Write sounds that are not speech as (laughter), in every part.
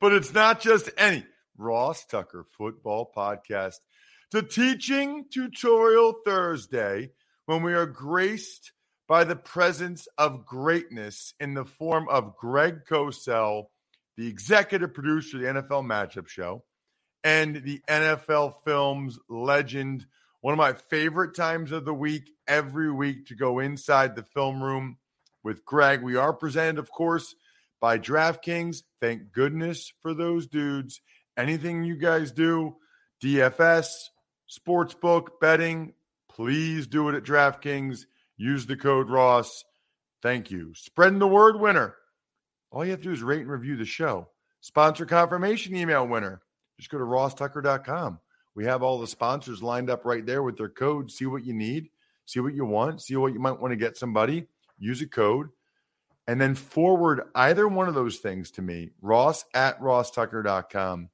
But it's not just any Ross Tucker football podcast. The Teaching Tutorial Thursday, when we are graced by the presence of greatness in the form of Greg Cosell, the executive producer of the NFL Matchup Show, and the NFL Films legend. One of my favorite times of the week, every week, to go inside the film room with Greg. We are presented, of course, by DraftKings. Thank goodness for those dudes. Anything you guys do, DFS, sportsbook, betting, please do it at DraftKings. Use the code Ross. Thank you. Spreading the word winner. All you have to do is rate and review the show. Sponsor confirmation email winner. Just go to rosstucker.com. We have all the sponsors lined up right there with their code. See what you need, see what you want, see what you might want to get somebody. Use a code and then forward either one of those things to me, ross at rosstucker.com,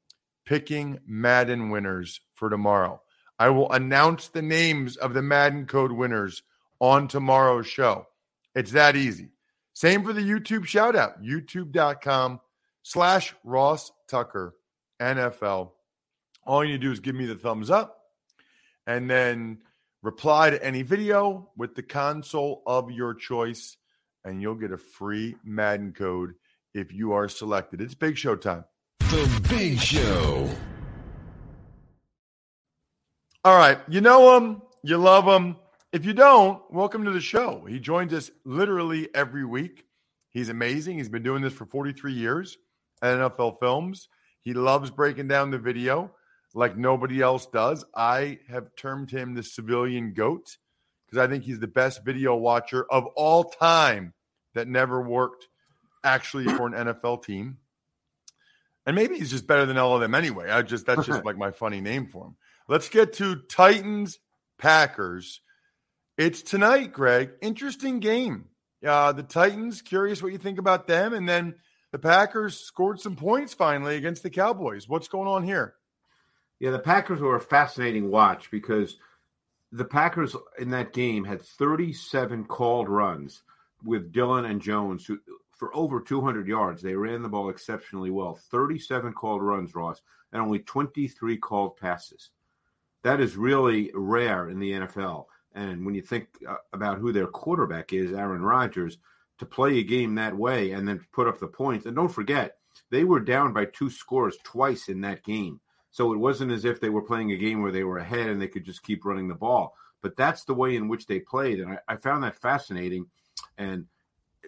picking Madden winners for tomorrow. I will announce the names of the Madden code winners on tomorrow's show. It's that easy. Same for the YouTube shout out, youtube.com slash Ross Tucker NFL. All you need to do is give me the thumbs up and then reply to any video with the console of your choice, and you'll get a free Madden code if you are selected. It's Big Show time. The Big Show. All right. You know him, you love him. If you don't, welcome to the show. He joins us literally every week. He's amazing. He's been doing this for 43 years at NFL Films. He loves breaking down the video like nobody else does. I have termed him the civilian goat because I think he's the best video watcher of all time that never worked actually for an NFL team. And maybe he's just better than all of them anyway. I just that's just like my funny name for him. Let's get to Titans Packers. It's tonight, Greg. Interesting game. Uh, the Titans, curious what you think about them. And then the Packers scored some points finally against the Cowboys. What's going on here? Yeah, the Packers were a fascinating watch because the Packers in that game had 37 called runs with Dillon and Jones who, for over 200 yards. They ran the ball exceptionally well. 37 called runs, Ross, and only 23 called passes. That is really rare in the NFL. And when you think uh, about who their quarterback is, Aaron Rodgers, to play a game that way and then put up the points, and don't forget, they were down by two scores twice in that game. So it wasn't as if they were playing a game where they were ahead and they could just keep running the ball. But that's the way in which they played, and I, I found that fascinating. And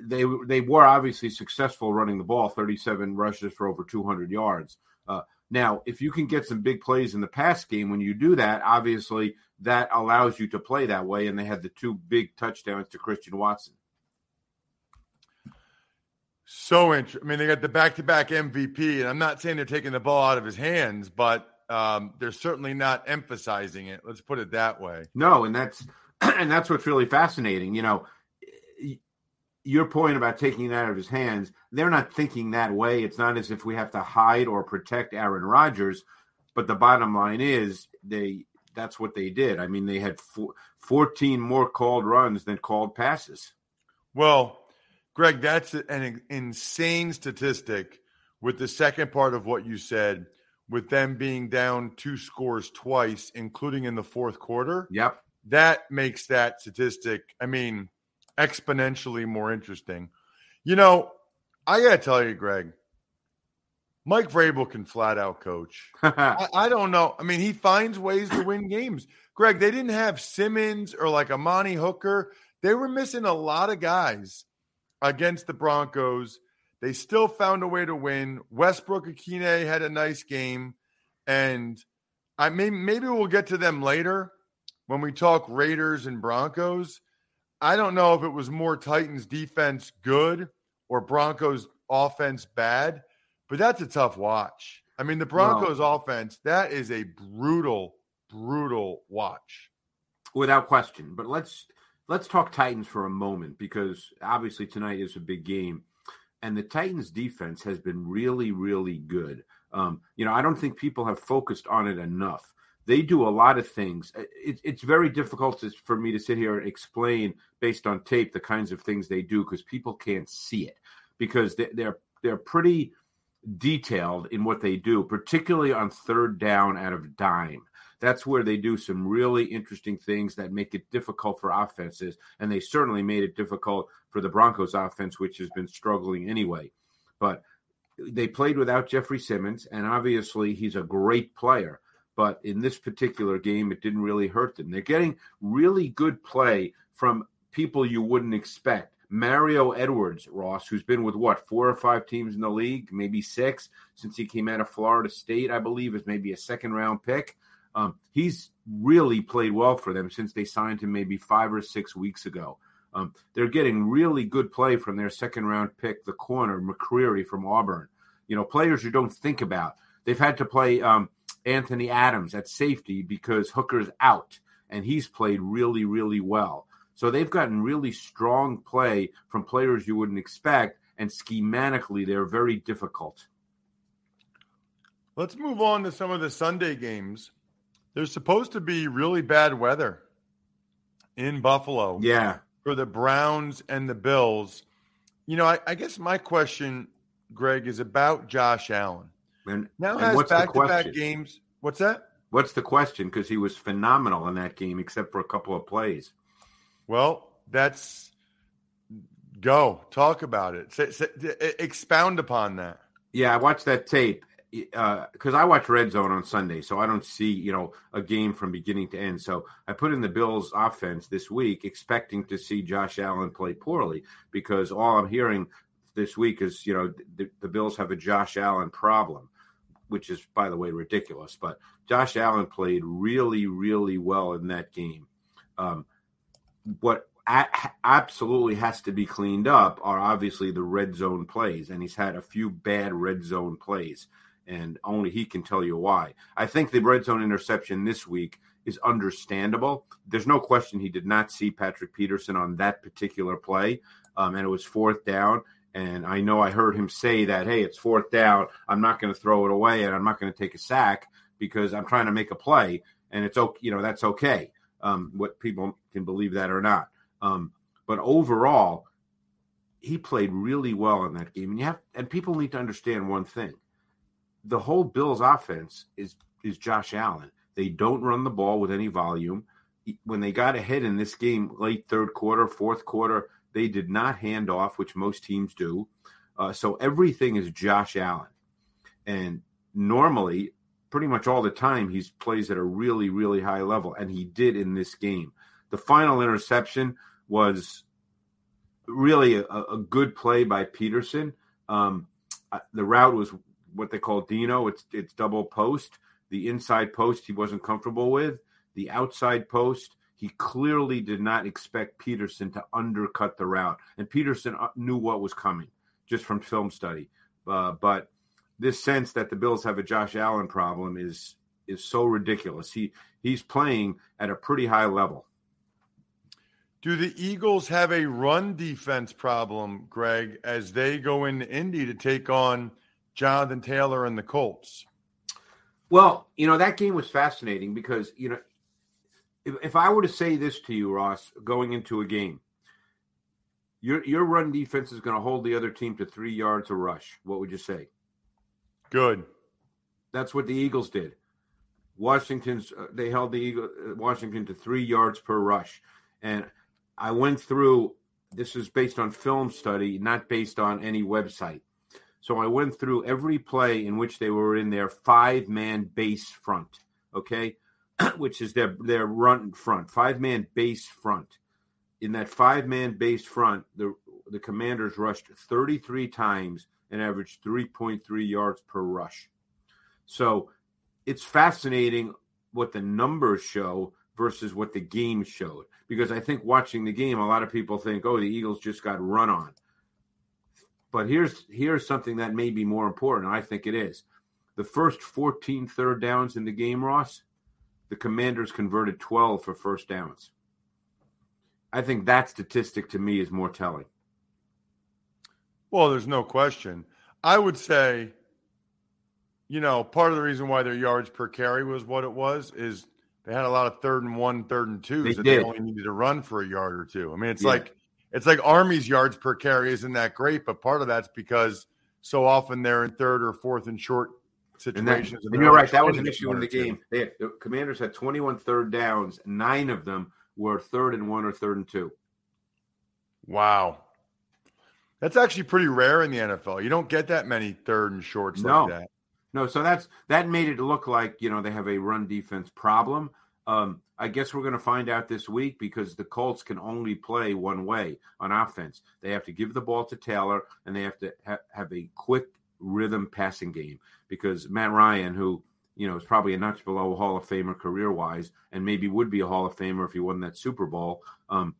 they they were obviously successful running the ball, 37 rushes for over 200 yards. Uh, now, if you can get some big plays in the pass game, when you do that, obviously that allows you to play that way. And they had the two big touchdowns to Christian Watson. So interesting. I mean, they got the back-to-back MVP, and I'm not saying they're taking the ball out of his hands, but um, they're certainly not emphasizing it. Let's put it that way. No, and that's (clears throat) and that's what's really fascinating. You know, your point about taking it out of his hands, they're not thinking that way. It's not as if we have to hide or protect Aaron Rodgers, but the bottom line is they that's what they did. I mean, they had four, 14 more called runs than called passes. Well, Greg, that's an insane statistic with the second part of what you said, with them being down two scores twice, including in the fourth quarter. Yep. That makes that statistic, I mean, exponentially more interesting. You know, I got to tell you, Greg, Mike Vrabel can flat out coach. (laughs) I, I, don't know. I mean, he finds ways to win games. Greg, they didn't have Simmons or like Amani Hooker. They were missing a lot of guys against the Broncos. They still found a way to win. Westbrook Ikhine had a nice game. And I mean, maybe we'll get to them later when we talk Raiders and Broncos. I don't know if it was more Titans defense good or Broncos offense bad. But that's a tough watch. I mean, the Broncos well, offense, that is a brutal, brutal watch. Without question. But let's let's talk Titans for a moment because obviously tonight is a big game. And the Titans defense has been really, really good. Um, you know, I don't think people have focused on it enough. They do a lot of things. It, it's very difficult to, for me to sit here and explain based on tape the kinds of things they do because people can't see it because they, they're they're pretty detailed in what they do, particularly on third down out of dime. That's where they do some really interesting things that make it difficult for offenses. And they certainly made it difficult for the Broncos offense, which has been struggling anyway. But they played without Jeffrey Simmons, and obviously he's a great player. But in this particular game, it didn't really hurt them. They're getting really good play from people you wouldn't expect. Mario Edwards, Ross, who's been with what, four or five teams in the league, maybe six since he came out of Florida State, I believe, is maybe a second round pick. Um, he's really played well for them since they signed him maybe five or six weeks ago. Um, they're getting really good play from their second round pick, the corner, McCreary from Auburn. You know, players you don't think about. They've had to play um, Anthony Adams at safety because Hooker's out, and he's played really, really well. So they've gotten really strong play from players you wouldn't expect, and schematically, they're very difficult. Let's move on to some of the Sunday games. There's supposed to be really bad weather in Buffalo. Yeah. For the Browns and the Bills. You know, I, I guess my question, Greg, is about Josh Allen. And now and has back to back games. What's that? What's the question? Because he was phenomenal in that game, except for a couple of plays. Well, that's go talk about it. Say, say, expound upon that. Yeah, I watched that tape because uh, I watch Red Zone on Sunday, so I don't see you know a game from beginning to end. So I put in the Bills' offense this week, expecting to see Josh Allen play poorly because all I'm hearing this week is you know the, the Bills have a Josh Allen problem, which is by the way ridiculous. But Josh Allen played really, really well in that game. Um, what absolutely has to be cleaned up are obviously the red zone plays, and he's had a few bad red zone plays, and only he can tell you why. I think the red zone interception this week is understandable. There's no question he did not see Patrick Peterson on that particular play, um, and it was fourth down. And I know I heard him say that, hey, it's fourth down. I'm not going to throw it away, and I'm not going to take a sack because I'm trying to make a play, and it's okay. You know that's okay um, what people can believe that or not. Um, but overall, he played really well in that game. And you have and people need to understand one thing. The whole Bills offense is is Josh Allen. They don't run the ball with any volume. When they got ahead in this game late third quarter, fourth quarter, they did not hand off, which most teams do. Uh, so everything is Josh Allen. And normally pretty much all the time he plays at a really really high level and he did in this game the final interception was really a, a good play by peterson um, the route was what they call dino. It's it's double post. The inside post he wasn't comfortable with. The outside post he clearly did not expect peterson to undercut the route. And peterson uh, knew what was coming just from film study. Uh, but this sense that the Bills have a Josh Allen problem is is so ridiculous. He he's playing at a pretty high level. Do the Eagles have a run defense problem, Greg, as they go into Indy to take on Jonathan Taylor and the Colts? Well, you know, that game was fascinating because, you know, if, if I were to say this to you, Ross, going into a game, your your run defense is going to hold the other team to three yards a rush. What would you say? Good. That's what the Eagles did. Washington's uh, they held the Eagle, uh, Washington to three yards per rush, and I went through. This is based on film study, not based on any website. So I went through every play in which they were in their five man base front. Okay, (clears throat) which is their their run front, five man base front. In that five man base front, the the Commanders rushed 33 times and averaged 3.3 yards per rush. So it's fascinating what the numbers show versus what the game showed. Because I think watching the game, a lot of people think, oh, the Eagles just got run on. But here's here's something that may be more important. I think it is. The first 14 third downs in the game, Ross, the Commanders converted 12 for first downs. I think that statistic to me is more telling. Well, there's no question. I would say, you know, part of the reason why their yards per carry was what it was is they had a lot of third and one, third and twos They that did. they only needed to run for a yard or two. I mean, it's Yeah. like it's like Army's yards per carry isn't that great, but part of that's because so often they're in third or fourth and short And, that, situations. and you're right. That was an issue in the game. They, the Commanders had 21 third downs. Nine of them were third and one or third and two. Wow. That's actually pretty rare in the NFL. You don't get that many third and shorts No. like that. No, so that's that made it look like you know they have a run defense problem. Um, I guess we're going to find out this week because the Colts can only play one way on offense. They have to give the ball to Taylor, and they have to ha- have a quick rhythm passing game because Matt Ryan, who you know is probably a notch below Hall of Famer career wise, and maybe would be a Hall of Famer if he won that Super Bowl. Um,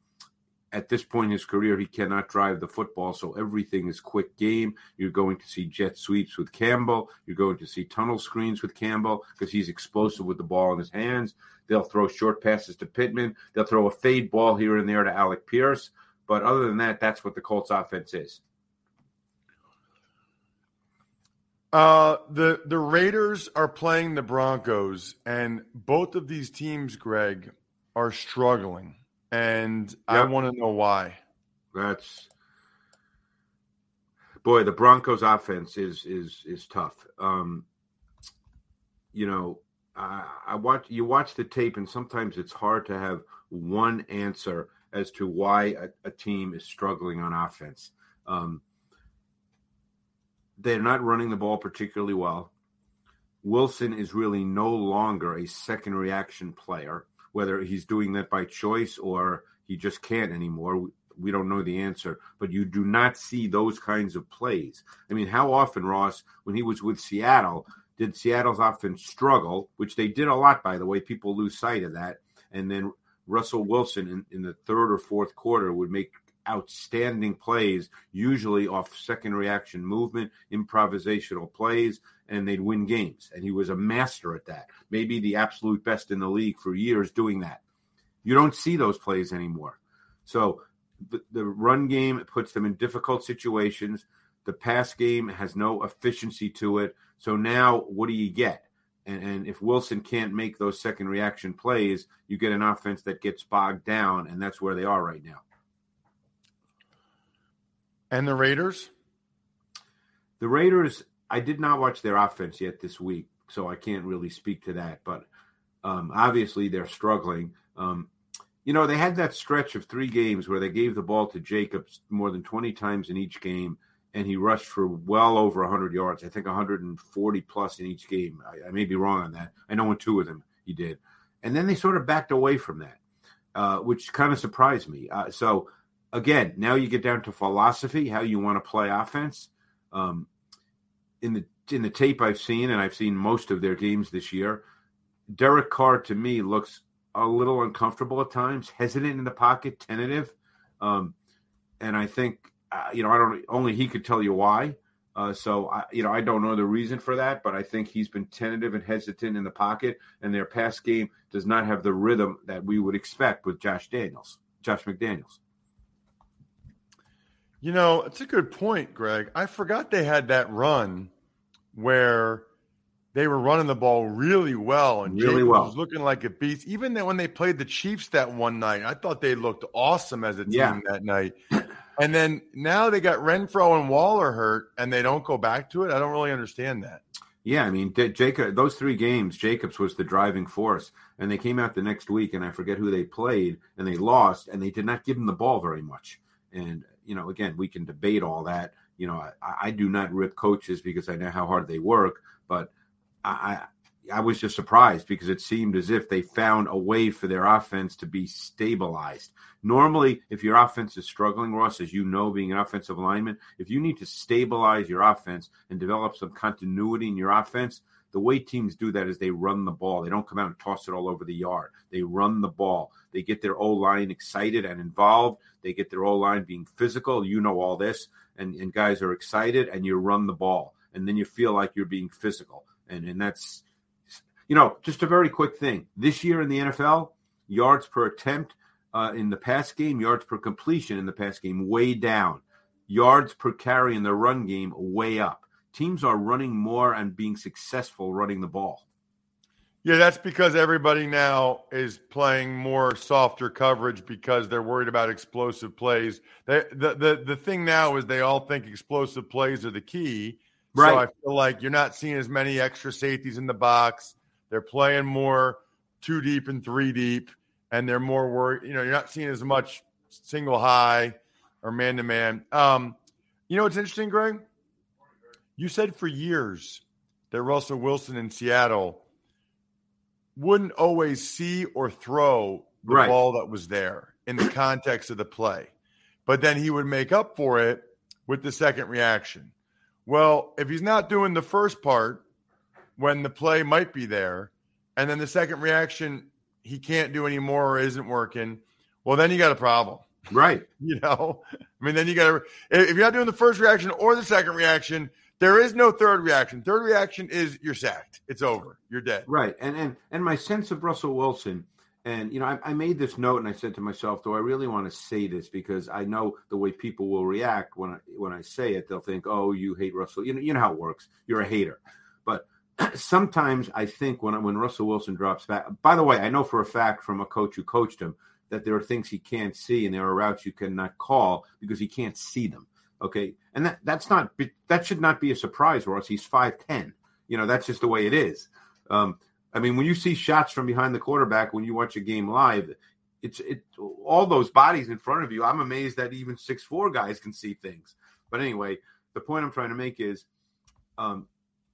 at this point in his career, he cannot drive the football, so everything is quick game. You're going to see jet sweeps with Campbell. You're going to see tunnel screens with Campbell because he's explosive with the ball in his hands. They'll throw short passes to Pittman. They'll throw a fade ball here and there to Alec Pierce. But other than that, that's what the Colts offense is. Uh, the the Raiders are playing the Broncos, and both of these teams, Greg, are struggling, and I want to know why. That's boy, the Broncos offense is is is tough. Um, you know, I, I watch you watch the tape, and sometimes it's hard to have one answer as to why a, a team is struggling on offense. Um, they're not running the ball particularly well. Wilson is really no longer a second reaction player, whether he's doing that by choice or he just can't anymore. We, don't know the answer, but you do not see those kinds of plays. I mean, how often, Ross, when he was with Seattle, did Seattle's offense struggle, which they did a lot, by the way? People lose sight of that. And then Russell Wilson in, in the third or fourth quarter would make outstanding plays, usually off second reaction movement, improvisational plays, and they'd win games. And he was a master at that. Maybe the absolute best in the league for years doing that. You don't see those plays anymore. So the, the run game puts them in difficult situations. The pass game has no efficiency to it. So now what do you get? And, and if Wilson can't make those second reaction plays, you get an offense that gets bogged down, and that's where they are right now. And the Raiders, The Raiders, I did not watch their offense yet this week, so I can't really speak to that. But um, obviously, they're struggling. Um, you know, they had that stretch of three games where they gave the ball to Jacobs more than 20 times in each game, and he rushed for well over 100 yards. I think 140 plus in each game. I, I may be wrong on that. I know in two of them he did. And then they sort of backed away from that, uh, which kind of surprised me. Uh, so, again, now you get down to philosophy, how you want to play offense. Um, in the in the tape I've seen, and I've seen most of their games this year, Derek Carr to me looks a little uncomfortable at times, hesitant in the pocket, tentative, um, and I think uh, you know I don't only he could tell you why. Uh, so I, you know I don't know the reason for that, but I think he's been tentative and hesitant in the pocket, and their pass game does not have the rhythm that we would expect with Josh Daniels, Josh McDaniels. You know, it's a good point, Greg. I forgot they had that run where they were running the ball really well, and Really Jacobs well. was looking like a beast. Even then, when they played the Chiefs that one night, I thought they looked awesome as a team Yeah. that night. And then now they got Renfrow and Waller hurt, and they don't go back to it. I don't really understand that. Yeah, I mean, Jacob. Those three games, Jacobs was the driving force, and they came out the next week, and I forget who they played, and they lost, and they did not give him the ball very much. And you know, again, we can debate all that. You know, I, I do not rip coaches because I know how hard they work, but I, I I was just surprised because it seemed as if they found a way for their offense to be stabilized. Normally, if your offense is struggling, Ross, as you know, being an offensive lineman, if you need to stabilize your offense and develop some continuity in your offense, the way teams do that is they run the ball. They don't come out and toss it all over the yard. They run the ball. They get their O line excited and involved. They get their O line being physical. You know all this, and, and guys are excited, and you run the ball, and then you feel like you're being physical, and and that's you know just a very quick thing. This year in the NFL, yards per attempt uh, in the pass game, yards per completion in the pass game way down, yards per carry in the run game way up. Teams are running more and being successful running the ball. Yeah, that's because everybody now is playing more softer coverage because they're worried about explosive plays. They, the, the the thing now is they all think explosive plays are the key. Right. So I feel like you're not seeing as many extra safeties in the box. They're playing more two deep and three deep, and they're more worried. You know, you're not seeing as much single high or man to man. Um, you know what's interesting, Greg? You said for years that Russell Wilson in Seattle wouldn't always see or throw the Right. ball that was there in the context of the play. But then he would make up for it with the second reaction. Well, if he's not doing the first part when the play might be there, and then the second reaction he can't do anymore or isn't working, well, then you got a problem. Right. (laughs) You know, I mean, then you got to, if you're not doing the first reaction or the second reaction, there is no third reaction. Third reaction is you're sacked. It's over. You're dead. Right. And and and my sense of Russell Wilson, and you know, I, I made this note and I said to myself, do I really want to say this? Because I know the way people will react when I when I say it, they'll think, Oh, you hate Russell. You know, you know how it works. You're a hater. But (clears throat) sometimes I think when when Russell Wilson drops back by the way, I know for a fact from a coach who coached him that there are things he can't see and there are routes you cannot call because he can't see them. Okay. And that that's not that should not be a surprise, Ross. He's five ten. You know, that's just the way it is. Um, I mean, when you see shots from behind the quarterback when you watch a game live, it's it all those bodies in front of you. I'm amazed that even six four guys can see things. But anyway, the point I'm trying to make is um,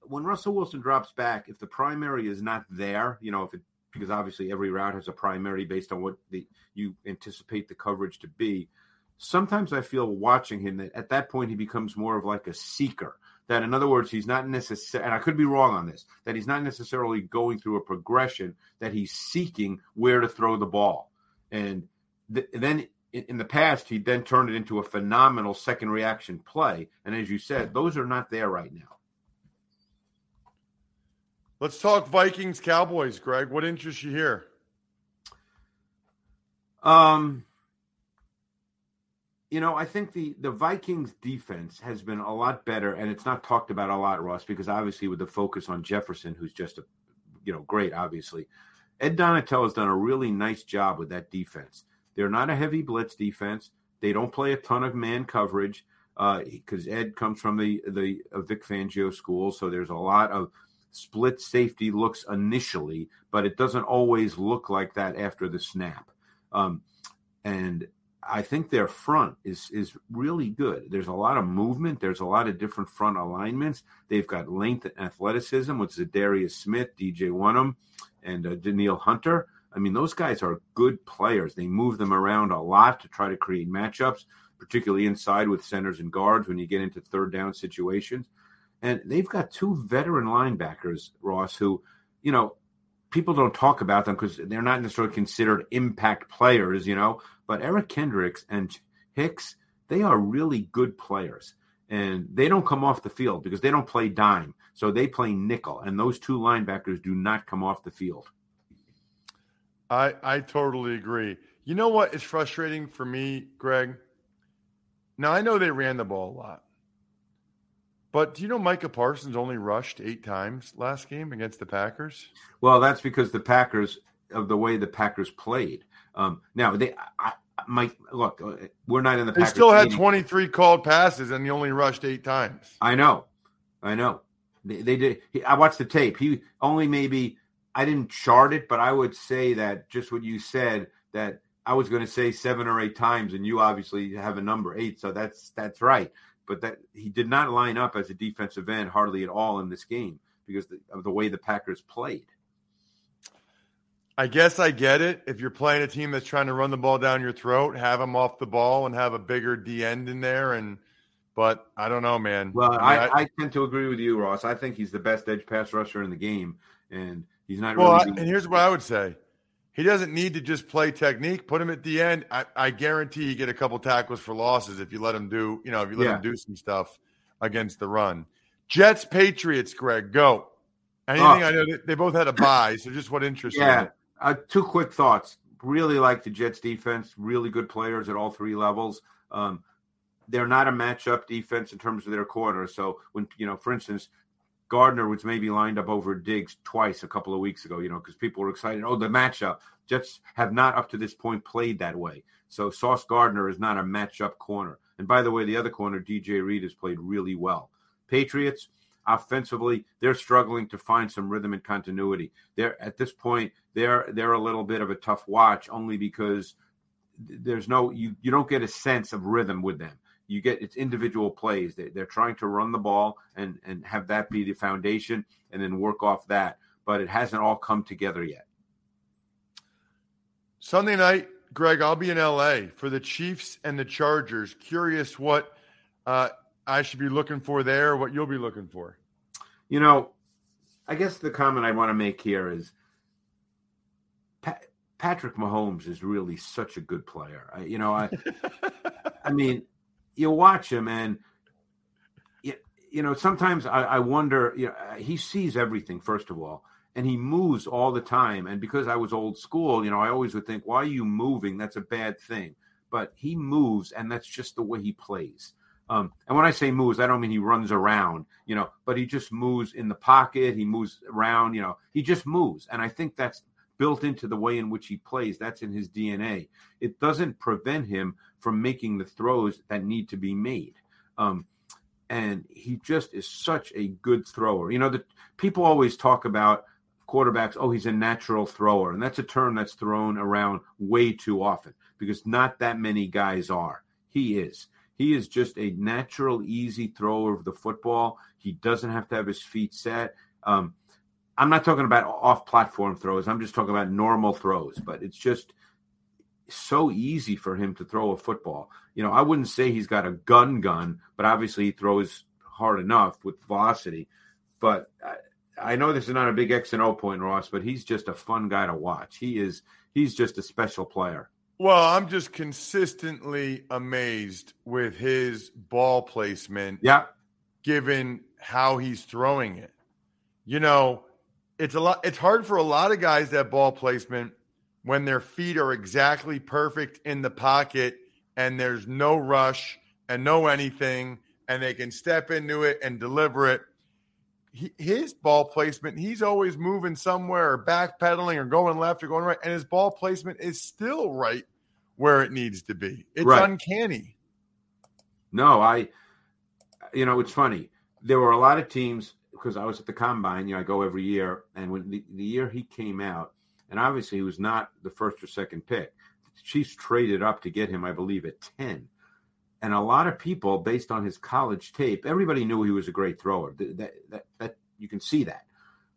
when Russell Wilson drops back, if the primary is not there, you know, if it because obviously every route has a primary based on what the you anticipate the coverage to be. Sometimes I feel watching him that at that point he becomes more of like a seeker. That in other words, he's not necessarily, and I could be wrong on this, that he's not necessarily going through a progression, that he's seeking where to throw the ball. And th- then in, in the past, he then turned it into a phenomenal second reaction play. And as you said, those are not there right now. Let's talk Vikings Cowboys, Greg. What interests you here? Um, you know, I think the the Vikings defense has been a lot better, and it's not talked about a lot, Ross, because obviously with the focus on Jefferson, who's just a you know great, obviously. Ed Donatell has done a really nice job with that defense. They're not a heavy blitz defense. They don't play a ton of man coverage because Ed comes from the the uh, Vic Fangio school, so there's a lot of split safety looks initially, but it doesn't always look like that after the snap. Um, and I think their front is is really good. There's a lot of movement. There's a lot of different front alignments. They've got length and athleticism with Za'Darius Smith, DJ Wonnum, and uh, Danielle Hunter. I mean, those guys are good players. They move them around a lot to try to create matchups, particularly inside with centers and guards when you get into third down situations. And they've got two veteran linebackers, Ross, who, you know, people don't talk about them because they're not necessarily considered impact players, you know. But Eric Kendricks and Hicks, they are really good players. And they don't come off the field because they don't play dime. So they play nickel. And those two linebackers do not come off the field. I I totally agree. You know what is frustrating for me, Greg? Now I know they ran the ball a lot. But do you know Micah Parsons only rushed eight times last game against the Packers? Well, that's because the Packers of the way the Packers played. Um, now they, I, Mike, look, uh, we're not in the. They Packers still had 23 called passes and he only rushed eight times. I know, I know. They, they did. He, I watched the tape. He only maybe I didn't chart it, but I would say that just what you said that I was going to say seven or eight times, and you obviously have a number eight, so that's that's right. But that he did not line up as a defensive end hardly at all in this game because of the way the Packers played. I guess I get it. If you're playing a team that's trying to run the ball down your throat, have them off the ball and have a bigger D end in there. And but I don't know, man. Well, I, I, I tend to agree with you, Ross. I think he's the best edge pass rusher in the game, and he's not well, I, and here's what I would say: he doesn't need to just play technique. Put him at the end. I, I guarantee you get a couple tackles for losses if you let him do. You know, if you let Yeah. him do some stuff against the run. Jets, Patriots, Greg, go. Anything Oh. I know they, both had a bye, so just what interests yeah, uh, two quick thoughts. Really like the Jets defense. Really good players at all three levels. Um, they're not a matchup defense in terms of their corner. So when you know, for instance, Gardner was maybe lined up over Diggs twice a couple of weeks ago. You know, because people were excited. Oh, the matchup. Jets have not up to this point played that way. So Sauce Gardner is not a matchup corner. And by the way, the other corner, DJ Reed, has played really well. Patriots offensively, they're struggling to find some rhythm and continuity. They're at this point, they're they're a little bit of a tough watch only because there's no you you don't get a sense of rhythm with them. You get it's individual plays. They, they're trying to run the ball and and have that be the foundation, and then work off that. But it hasn't all come together yet. Sunday night, Greg, I'll be in LA for the Chiefs and the Chargers. Curious what uh, I should be looking for there, what you'll be looking for. You know, I guess the comment I want to make here is Pa- Patrick Mahomes is really such a good player. I, you know, I, (laughs) I mean, you watch him and you, you know, sometimes I, I wonder, you know, he sees everything, first of all, and he moves all the time. And because I was old school, you know, I always would think, why are you moving? That's a bad thing. But he moves, and that's just the way he plays. Um, and when I say moves, I don't mean he runs around, you know, but he just moves in the pocket. He moves around, you know, he just moves. And I think that's built into the way in which he plays. That's in his DNA. It doesn't prevent him from making the throws that need to be made. Um, and he just is such a good thrower. You know, the people always talk about quarterbacks, oh, he's a natural thrower. And that's a term that's thrown around way too often because not that many guys are. He is. He is just a natural, easy thrower of the football. He doesn't have to have his feet set. Um, I'm not talking about off platform throws. I'm just talking about normal throws, but it's just so easy for him to throw a football. You know, I wouldn't say he's got a gun gun, but obviously he throws hard enough with velocity. But I, I know this is not a big X and O point, Ross, but he's just a fun guy to watch. He is he's just a special player. Well, I'm just consistently amazed with his ball placement, Yeah. given how he's throwing it. You know, it's a lot. It's hard for a lot of guys that ball placement when their feet are exactly perfect in the pocket and there's no rush and no anything, and they can step into it and deliver it. He, his ball placement, he's always moving somewhere or backpedaling or going left or going right, and his ball placement is still right where it needs to be. It's Right. uncanny. No, I, you know, it's funny. There were a lot of teams because I was at the combine. You know, I go every year, and when the, the year he came out, and obviously he was not the first or second pick. The Chiefs traded up to get him, I believe, at ten. And a lot of people, based on his college tape, everybody knew he was a great thrower. That, that, that, that you can see that.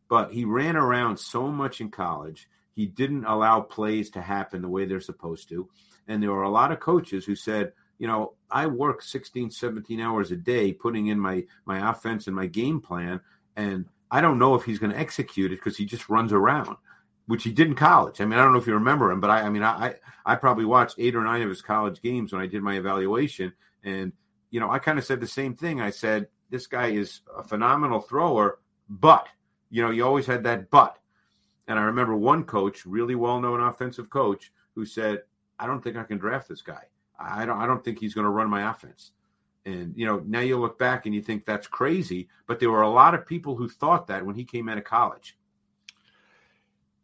But he ran around so much in college. He didn't allow plays to happen the way they're supposed to. And there were a lot of coaches who said, you know, I work 16, 17 hours a day putting in my my offense and my game plan, and I don't know if he's going to execute it because he just runs around, which he did in college. I mean, I don't know if you remember him, but I, I mean, I I probably watched eight or nine of his college games when I did my evaluation, and you know, I kind of said the same thing. I said this guy is a phenomenal thrower, but you know, you always had that but. And I remember one coach, really well known offensive coach, who said, I don't think I can draft this guy. I don't I don't think he's going to run my offense. And you know, now you look back and you think that's crazy, but there were a lot of people who thought that when he came out of college.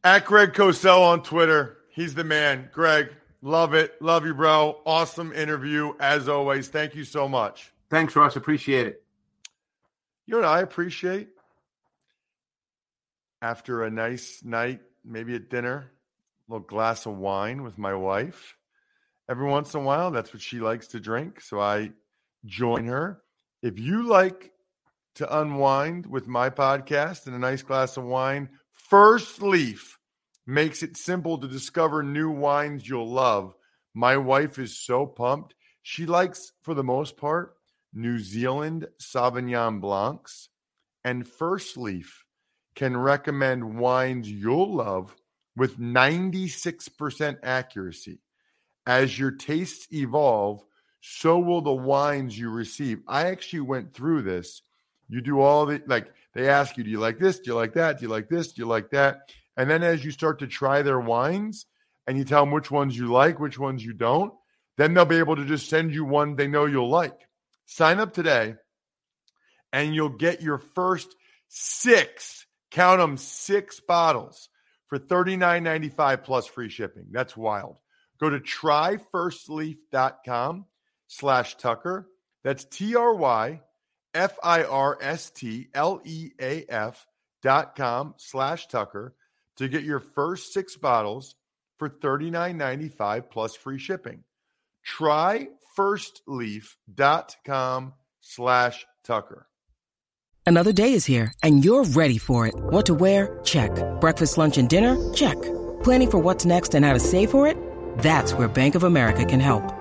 At Greg Cosell on Twitter, he's the man. Greg, love it, love you, bro. Awesome interview as always. Thank you so much. Thanks, Ross. Appreciate it. You know what I appreciate? After a nice night, maybe at dinner, a little glass of wine with my wife. Every once in a while, that's what she likes to drink. So I join her. If you like to unwind with my podcast and a nice glass of wine, First Leaf makes it simple to discover new wines you'll love. My wife is so pumped. She likes, for the most part, New Zealand Sauvignon Blancs, and First Leaf can recommend wines you'll love with 96% accuracy. As your tastes evolve, so will the wines you receive. I actually went through this. You do all the like they ask you, do you like this? Do you like that? Do you like this? Do you like that? And then as you start to try their wines and you tell them which ones you like, which ones you don't, then they'll be able to just send you one they know you'll like. Sign up today and you'll get your first six, count them, six bottles for $39.95 plus free shipping. That's wild. Go to tryfirstleaf.com slash Tucker. That's T R Y F I R S T L E A F dot com slash Tucker to get your first six bottles for $39.95 plus free shipping. Try firstleaf.com slash Tucker. Another day is here and you're ready for it. What to wear? Check. Breakfast, lunch, and dinner? Check. Planning for what's next and how to save for it? That's where Bank of America can help.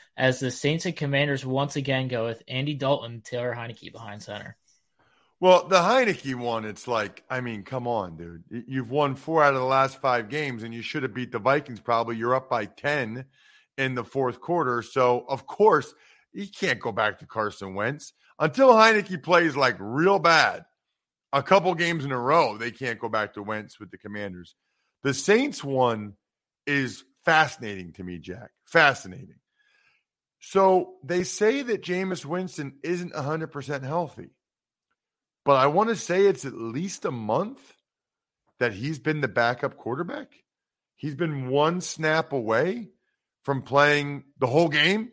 as the Saints and Commanders once again go with Andy Dalton, Taylor Heinicke behind center. Well, the Heinicke one, it's like, I mean, come on, dude. You've won four out of the last five games, and you should have beat the Vikings probably. You're up by 10 in the fourth quarter. So, of course, you can't go back to Carson Wentz until Heinicke plays like real bad. A couple games in a row, they can't go back to Wentz with the Commanders. The Saints one is fascinating to me, Jack. Fascinating. So they say that Jameis Winston isn't 100% healthy, but I want to say it's at least a month that he's been the backup quarterback. He's been one snap away from playing the whole game.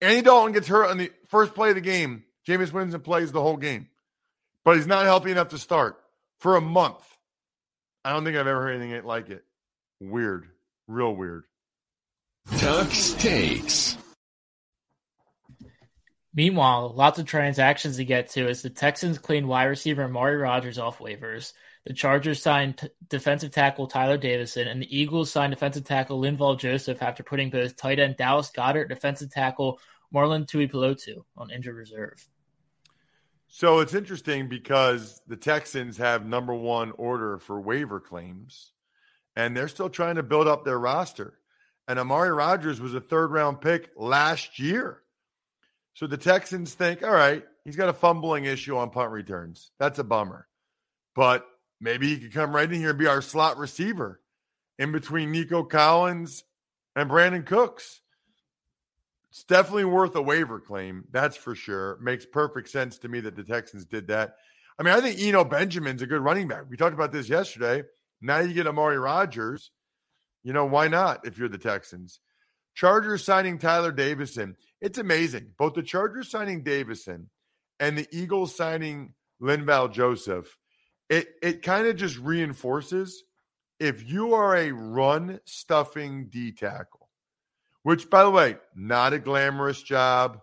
Andy Dalton gets hurt on the first play of the game. Jameis Winston plays the whole game, but he's not healthy enough to start for a month. I don't think I've ever heard anything like it. Weird, real weird. Tuck's Takes. Meanwhile, lots of transactions to get to as the Texans clean wide receiver Amari Rodgers off waivers. The Chargers signed t- defensive tackle Tyler Davison, and the Eagles signed defensive tackle Linval Joseph after putting both tight end Dallas Goedert, defensive tackle Marlon Tuipulotu on injured reserve. So it's interesting because the Texans have number one order for waiver claims, and they're still trying to build up their roster. And Amari Rodgers was a third round pick last year. So the Texans think, all right, he's got a fumbling issue on punt returns. That's a bummer. But maybe he could come right in here and be our slot receiver in between Nico Collins and Brandin Cooks. It's definitely worth a waiver claim. That's for sure. Makes perfect sense to me that the Texans did that. I mean, I think Eno Benjamin's a good running back. We talked about this yesterday. Now you get Amari Rodgers. You know, why not if you're the Texans? Chargers signing Tyler Davison. It's amazing. Both the Chargers signing Davison and the Eagles signing Linval Joseph. It it kind of just reinforces if you are a run stuffing D tackle, which by the way, not a glamorous job,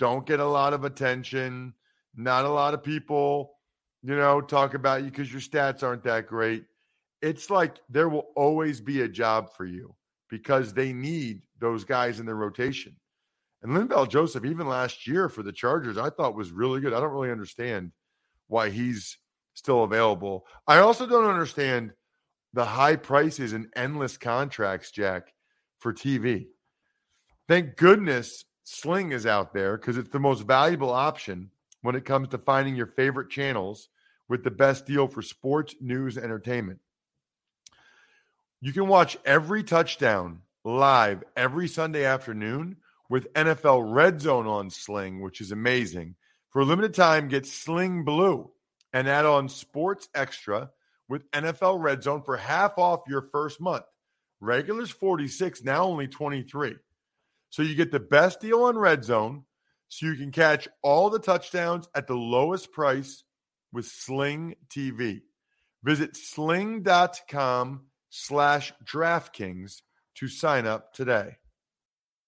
don't get a lot of attention, not a lot of people, you know, talk about you because your stats aren't that great. It's like there will always be a job for you because they need those guys in their rotation. And Linval Joseph, even last year for the Chargers, I thought was really good. I don't really understand why he's still available. I also don't understand the high prices and endless contracts, Jack, for TV. Thank goodness Sling is out there because it's the most valuable option when it comes to finding your favorite channels with the best deal for sports, news, entertainment. You can watch every touchdown live every Sunday afternoon with NFL Red Zone on Sling, which is amazing. For a limited time, get Sling Blue and add on Sports Extra with NFL Red Zone for half off your first month. Regulars 46, now only 23. So you get the best deal on Red Zone so you can catch all the touchdowns at the lowest price with Sling TV. Visit sling.com slash DraftKings to sign up today.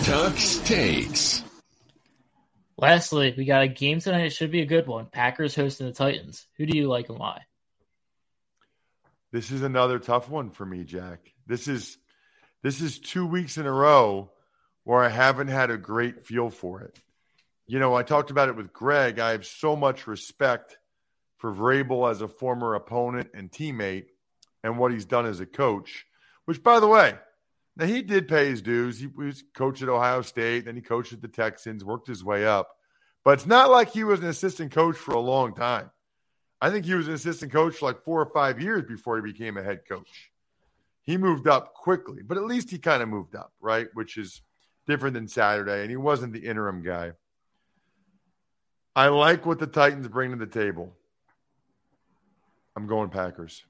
Tuck's takes. Lastly, we got a game tonight. It should be a good one. Packers hosting the Titans. Who do you like and why? This is another tough one for me, Jack. This is this is two weeks in a row where I haven't had a great feel for it. You know, I talked about it with Greg. I have so much respect for Vrabel as a former opponent and teammate and what he's done as a coach, which by the way, now he did pay his dues. He was coach at Ohio State, then he coached at the Texans, worked his way up. But it's not like he was an assistant coach for a long time. I think he was an assistant coach for like four or five years before he became a head coach. He moved up quickly, but at least he kind of moved up, right? Which is different than Saturday, and he wasn't the interim guy. I like what the Titans bring to the table. I'm going Packers.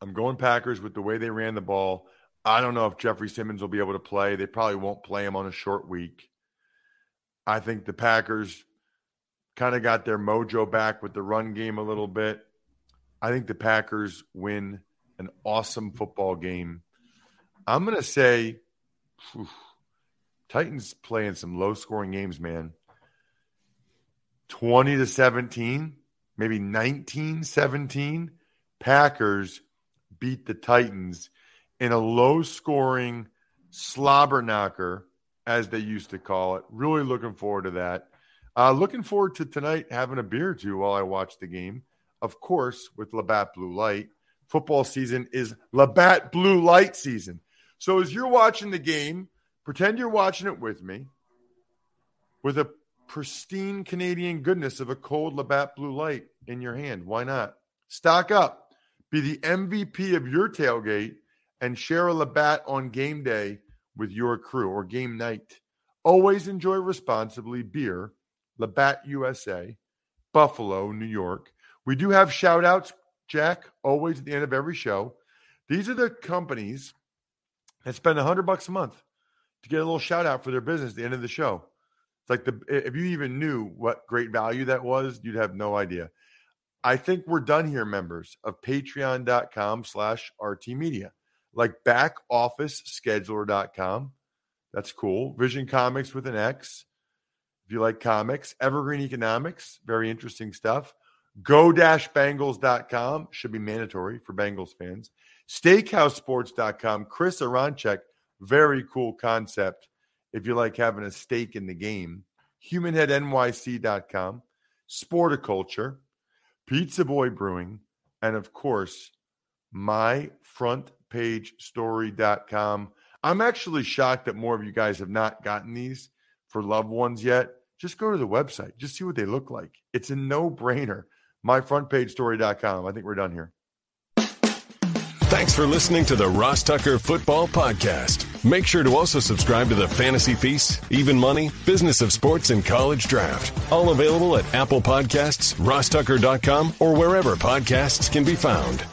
I'm going Packers with the way they ran the ball. I don't know if Jeffrey Simmons will be able to play. They probably won't play him on a short week. I think the Packers kind of got their mojo back with the run game a little bit. I think the Packers win an awesome football game. I'm going to say whew, Titans playing some low scoring games, man. 20 to 17, maybe 19 17. Packers beat the Titans in a low scoring slobber knocker, as they used to call it. Really looking forward to that. Uh, looking forward to tonight having a beer or two while I watch the game. Of course, with Labatt Blue Light. Football season is Labatt Blue Light season. So as you're watching the game, pretend you're watching it with me with a pristine Canadian goodness of a cold Labatt Blue Light in your hand. Why not? Stock up. Be the MVP of your tailgate and share a Labatt on game day with your crew or game night. Always enjoy responsibly. Beer, Labatt USA, Buffalo, New York. We do have shout outs, Jack, always at the end of every show. These are the companies that spend a hundred bucks a month to get a little shout out for their business at the end of the show. It's like the if you even knew what great value that was, you'd have no idea. I think we're done here, members of patreon.com slash RT Media like backofficescheduler.com. That's cool. Vision Comics with an X. If you like comics, Evergreen Economics, very interesting stuff. Go-Bengals.com should be mandatory for Bengals fans. SteakhouseSports.com. Chris Aronchek, very cool concept if you like having a stake in the game. HumanHeadNYC.com. Sporticulture. Pizza Boy Brewing. And of course, my front pagestory.com. I'm actually shocked that more of you guys have not gotten these for loved ones yet. Just go to the website, just see what they look like. It's a no brainer. MyFrontPageStory.com. I think we're done here. Thanks for listening to the Ross Tucker Football Podcast. Make sure to also subscribe to the Fantasy Feast, Even Money, Business of Sports, and College Draft. All available at Apple Podcasts, rosstucker.com, or wherever podcasts can be found.